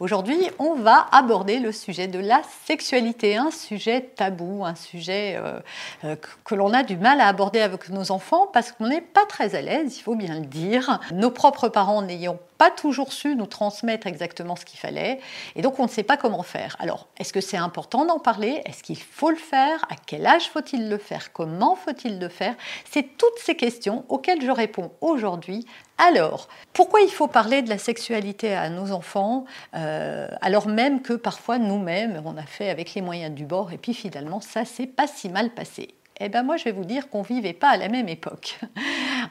Aujourd'hui, on va aborder le sujet de la sexualité, un sujet tabou, un sujet euh, euh, que l'on a du mal à aborder avec nos enfants parce qu'on n'est pas très à l'aise, il faut bien le dire. Nos propres parents n'ayant pas toujours su nous transmettre exactement ce qu'il fallait, et donc on ne sait pas comment faire. Alors, est-ce que c'est important d'en parler? Est-ce qu'il faut le faire? À quel âge faut-il le faire? Comment faut-il le faire? C'est toutes ces questions auxquelles je réponds aujourd'hui. Alors, pourquoi il faut parler de la sexualité à nos enfants, euh, alors même que parfois nous-mêmes, on a fait avec les moyens du bord, et puis finalement, ça s'est pas si mal passé? Eh bien moi je vais vous dire qu'on ne vivait pas à la même époque.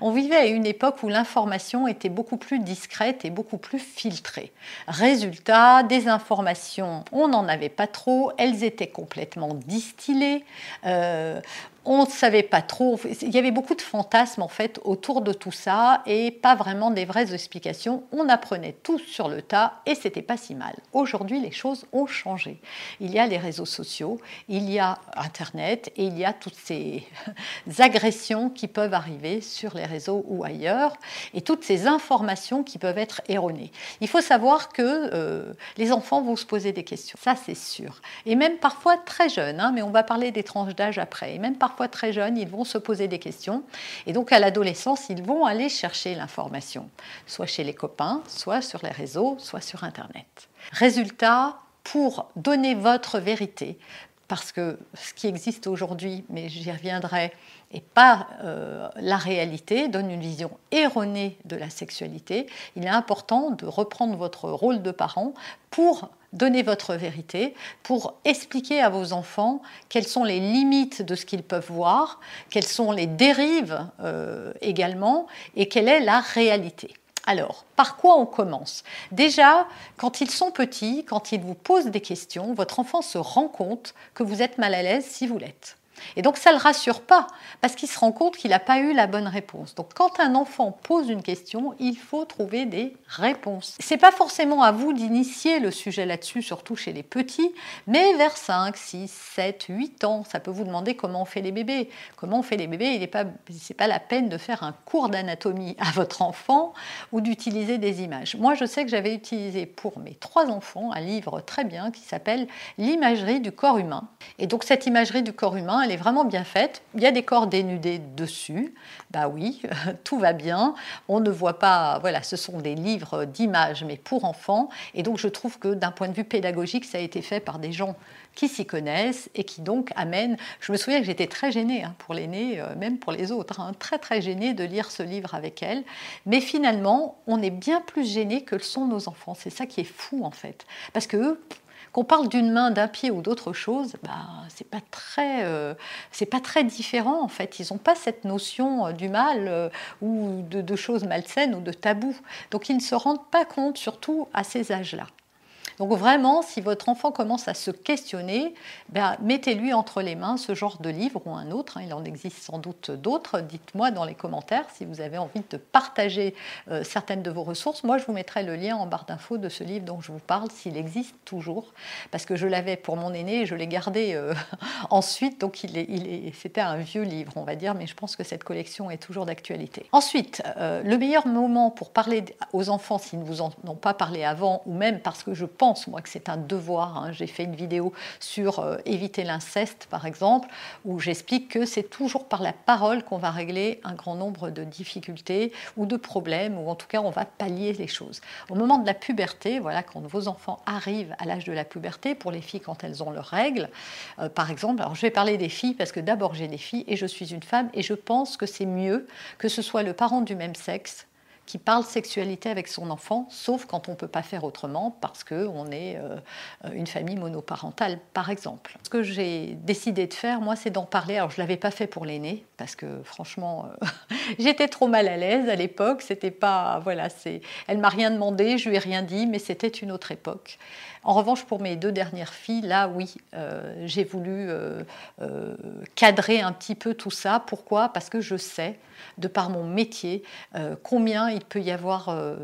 On vivait à une époque où l'information était beaucoup plus discrète et beaucoup plus filtrée. Résultat, des informations, on n'en avait pas trop, elles étaient complètement distillées. Euh, on ne savait pas trop. Il y avait beaucoup de fantasmes en fait autour de tout ça et pas vraiment des vraies explications. On apprenait tout sur le tas et c'était pas si mal. Aujourd'hui, les choses ont changé. Il y a les réseaux sociaux, il y a Internet et il y a toutes ces agressions qui peuvent arriver sur les réseaux ou ailleurs et toutes ces informations qui peuvent être erronées. Il faut savoir que euh, les enfants vont se poser des questions, ça c'est sûr. Et même parfois très jeunes, hein, mais on va parler des tranches d'âge après. Et même parfois très jeunes, ils vont se poser des questions. Et donc à l'adolescence, ils vont aller chercher l'information, soit chez les copains, soit sur les réseaux, soit sur Internet. Résultat, pour donner votre vérité, parce que ce qui existe aujourd'hui, mais j'y reviendrai, et pas euh, la réalité, donne une vision erronée de la sexualité, il est important de reprendre votre rôle de parent pour donner votre vérité, pour expliquer à vos enfants quelles sont les limites de ce qu'ils peuvent voir, quelles sont les dérives euh, également, et quelle est la réalité. Alors, par quoi on commence? Déjà, quand ils sont petits, quand ils vous posent des questions, votre enfant se rend compte que vous êtes mal à l'aise si vous l'êtes. Et donc ça ne le rassure pas, parce qu'il se rend compte qu'il n'a pas eu la bonne réponse. Donc quand un enfant pose une question, il faut trouver des réponses. Ce n'est pas forcément à vous d'initier le sujet là-dessus, surtout chez les petits, mais vers 5, 6, 7, 8 ans, ça peut vous demander comment on fait les bébés. Comment on fait les bébés, il n'est pas, pas la peine de faire un cours d'anatomie à votre enfant ou d'utiliser des images. Moi, je sais que j'avais utilisé pour mes trois enfants un livre très bien qui s'appelle L'imagerie du corps humain. Et donc cette imagerie du corps humain, elle est vraiment bien faite. Il y a des corps dénudés dessus. Bah oui, tout va bien. On ne voit pas, voilà, ce sont des livres d'images, mais pour enfants. Et donc je trouve que d'un point de vue pédagogique, ça a été fait par des gens qui s'y connaissent et qui donc amènent. Je me souviens que j'étais très gênée hein, pour l'aîné, euh, même pour les autres, hein, très très gênée de lire ce livre avec elle. Mais finalement, on est bien plus gêné que le sont nos enfants. C'est ça qui est fou en fait, parce que eux, qu'on parle d'une main, d'un pied ou d'autre chose, bah, c'est pas très, euh, c'est pas très différent en fait. Ils n'ont pas cette notion euh, du mal euh, ou de, de choses malsaines ou de tabous. Donc ils ne se rendent pas compte, surtout à ces âges-là. Donc vraiment, si votre enfant commence à se questionner, ben, mettez-lui entre les mains ce genre de livre ou un autre. Hein. il en existe sans doute d'autres. Dites-moi dans les commentaires si vous avez envie de partager euh, certaines de vos ressources. Moi, je vous mettrai le lien en barre d'infos de ce livre dont je vous parle, s'il existe toujours, parce que je l'avais pour mon aîné et je l'ai gardé euh, ensuite. Donc il est, il est, c'était un vieux livre, on va dire, mais je pense que cette collection est toujours d'actualité. Ensuite, euh, le meilleur moment pour parler aux enfants s'ils ne vous en ont pas parlé avant, ou même parce que je pense moi, que c'est un devoir. Hein. J'ai fait une vidéo sur euh, éviter l'inceste, par exemple, où j'explique que c'est toujours par la parole qu'on va régler un grand nombre de difficultés ou de problèmes, ou en tout cas, on va pallier les choses. Au moment de la puberté, voilà, quand vos enfants arrivent à l'âge de la puberté, pour les filles quand elles ont leurs règles, euh, par exemple, alors je vais parler des filles parce que d'abord j'ai des filles et je suis une femme et je pense que c'est mieux que ce soit le parent du même sexe qui parle sexualité avec son enfant, sauf quand on ne peut pas faire autrement parce qu'on est euh, une famille monoparentale, par exemple. Ce que j'ai décidé de faire, moi, c'est d'en parler. Alors, je ne l'avais pas fait pour l'aîné, parce que franchement, euh, j'étais trop mal à l'aise à l'époque. C'était pas. Voilà, c'est. Elle m'a rien demandé, je lui ai rien dit, mais c'était une autre époque. En revanche, pour mes deux dernières filles, là, oui, euh, j'ai voulu cadrer un petit peu tout ça. Pourquoi? Parce que je sais, de par mon métier, combien il peut y avoir euh,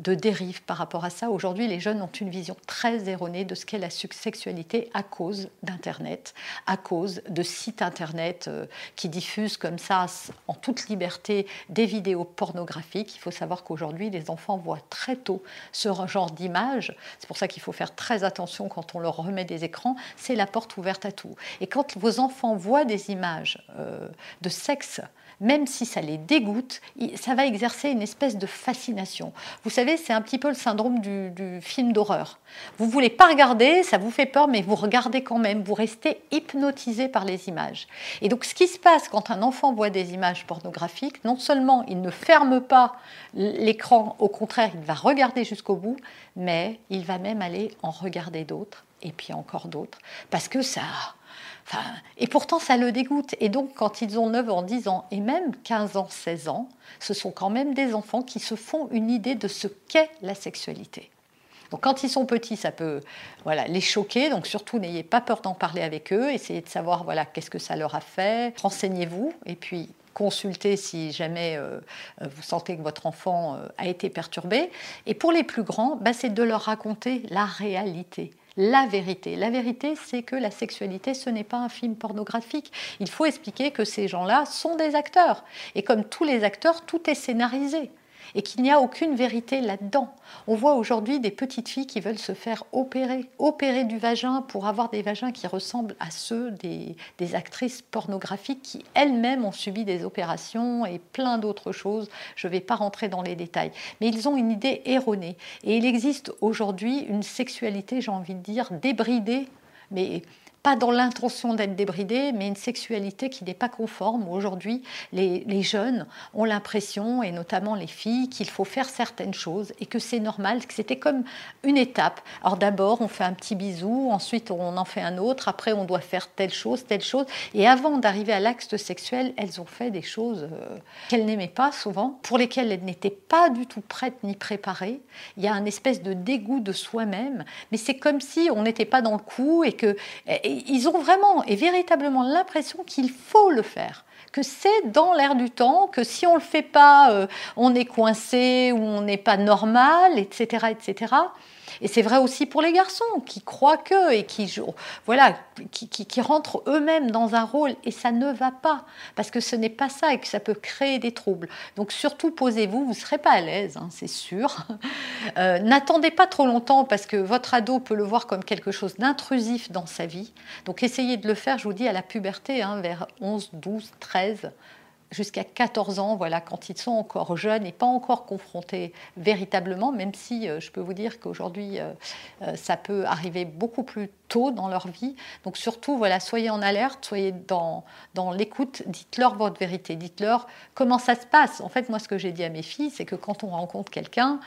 de dérives par rapport à ça. Aujourd'hui, les jeunes ont une vision très erronée de ce qu'est la sexualité à cause d'Internet, à cause de sites Internet euh, qui diffusent comme ça, en toute liberté, des vidéos pornographiques. Il faut savoir qu'aujourd'hui, les enfants voient très tôt ce genre d'images. C'est pour ça qu'il faut faire très attention quand on leur remet des écrans. C'est la porte ouverte à tout. Et quand vos enfants voient des images euh, de sexe, même si ça les dégoûte, ça va exercer une espèce de fascination. Vous savez, c'est un petit peu le syndrome du, film d'horreur. Vous voulez pas regarder, ça vous fait peur, mais vous regardez quand même, vous restez hypnotisé par les images. Et donc ce qui se passe quand un enfant voit des images pornographiques, non seulement il ne ferme pas l'écran, au contraire, il va regarder jusqu'au bout, mais il va même aller en regarder d'autres, et puis encore d'autres, parce que ça et pourtant, ça le dégoûte. Et donc, quand ils ont 9 ans, 10 ans, et même 15 ans, 16 ans, ce sont quand même des enfants qui se font une idée de ce qu'est la sexualité. Donc quand ils sont petits, ça peut voilà, les choquer. Donc surtout, n'ayez pas peur d'en parler avec eux. Essayez de savoir voilà, qu'est-ce que ça leur a fait. Renseignez-vous et puis consultez si jamais euh, vous sentez que votre enfant euh, a été perturbé. Et pour les plus grands, bah, c'est de leur raconter la réalité la vérité. La vérité, c'est que la sexualité, ce n'est pas un film pornographique. Il faut expliquer que ces gens-là sont des acteurs. Et comme tous les acteurs, tout est scénarisé et qu'il n'y a aucune vérité là-dedans. On voit aujourd'hui des petites filles qui veulent se faire opérer, opérer du vagin pour avoir des vagins qui ressemblent à ceux des, actrices pornographiques qui elles-mêmes ont subi des opérations et plein d'autres choses. Je ne vais pas rentrer dans les détails. Mais ils ont une idée erronée. Et il existe aujourd'hui une sexualité, j'ai envie de dire, débridée mais pas dans l'intention d'être débridé, mais une sexualité qui n'est pas conforme. Aujourd'hui, les, les jeunes ont l'impression, et notamment les filles, qu'il faut faire certaines choses et que c'est normal, que c'était comme une étape. Alors d'abord, on fait un petit bisou, ensuite on en fait un autre, après on doit faire telle chose, telle chose. Et avant d'arriver à l'acte sexuel, elles ont fait des choses euh, qu'elles n'aimaient pas souvent, pour lesquelles elles n'étaient pas du tout prêtes ni préparées. Il y a un espèce de dégoût de soi-même, mais c'est comme si on n'était pas dans le coup et que ils ont vraiment et véritablement l'impression qu'il faut le faire que c'est dans l'air du temps, que si on ne le fait pas, euh, on est coincé ou on n'est pas normal, etc., etc. Et c'est vrai aussi pour les garçons qui croient que et qui, voilà, qui, rentrent eux-mêmes dans un rôle et ça ne va pas parce que ce n'est pas ça et que ça peut créer des troubles. Donc surtout posez-vous, vous ne serez pas à l'aise, hein, c'est sûr. Euh, n'attendez pas trop longtemps parce que votre ado peut le voir comme quelque chose d'intrusif dans sa vie. Donc essayez de le faire, je vous dis, à la puberté, hein, vers 11, 12, 13 jusqu'à 14 ans, voilà, quand ils sont encore jeunes et pas encore confrontés véritablement, même si euh, je peux vous dire qu'aujourd'hui, euh, euh, ça peut arriver beaucoup plus tôt dans leur vie. Donc surtout, voilà, soyez en alerte, soyez dans, dans l'écoute, dites-leur votre vérité, dites-leur comment ça se passe. En fait, moi, ce que j'ai dit à mes filles, c'est que quand on rencontre quelqu'un,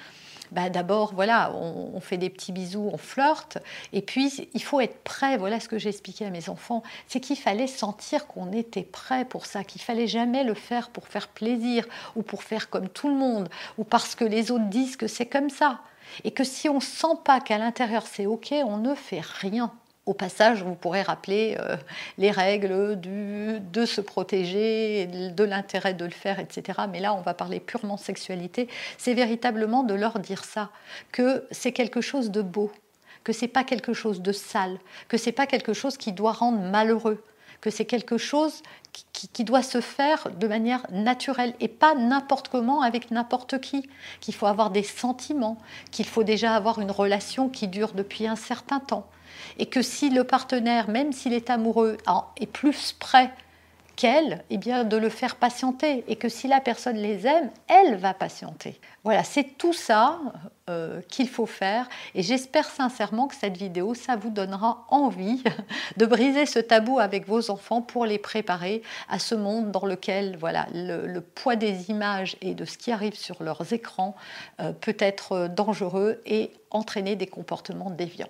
bah, d'abord, voilà, on, fait des petits bisous, on flirte, et puis il faut être prêt. Voilà ce que j'ai expliqué à mes enfants, c'est qu'il fallait sentir qu'on était prêt pour ça, qu'il fallait jamais le faire pour faire plaisir ou pour faire comme tout le monde ou parce que les autres disent que c'est comme ça. Et que si on sent pas qu'à l'intérieur c'est ok, on ne fait rien. Au passage, vous pourrez rappeler euh, les règles de se protéger, de l'intérêt de le faire, etc. Mais là, on va parler purement sexualité. C'est véritablement de leur dire ça, que c'est quelque chose de beau, que c'est pas quelque chose de sale, que c'est pas quelque chose qui doit rendre malheureux, que c'est quelque chose qui, qui, doit se faire de manière naturelle et pas n'importe comment avec n'importe qui, qu'il faut avoir des sentiments, qu'il faut déjà avoir une relation qui dure depuis un certain temps et que si le partenaire, même s'il est amoureux, est plus prêt qu'elle, eh bien de le faire patienter et que si la personne les aime, elle va patienter. Voilà, c'est tout ça euh, qu'il faut faire. Et j'espère sincèrement que cette vidéo, ça vous donnera envie de briser ce tabou avec vos enfants pour les préparer à ce monde dans lequel voilà, le, poids des images et de ce qui arrive sur leurs écrans euh, peut être dangereux et entraîner des comportements déviants.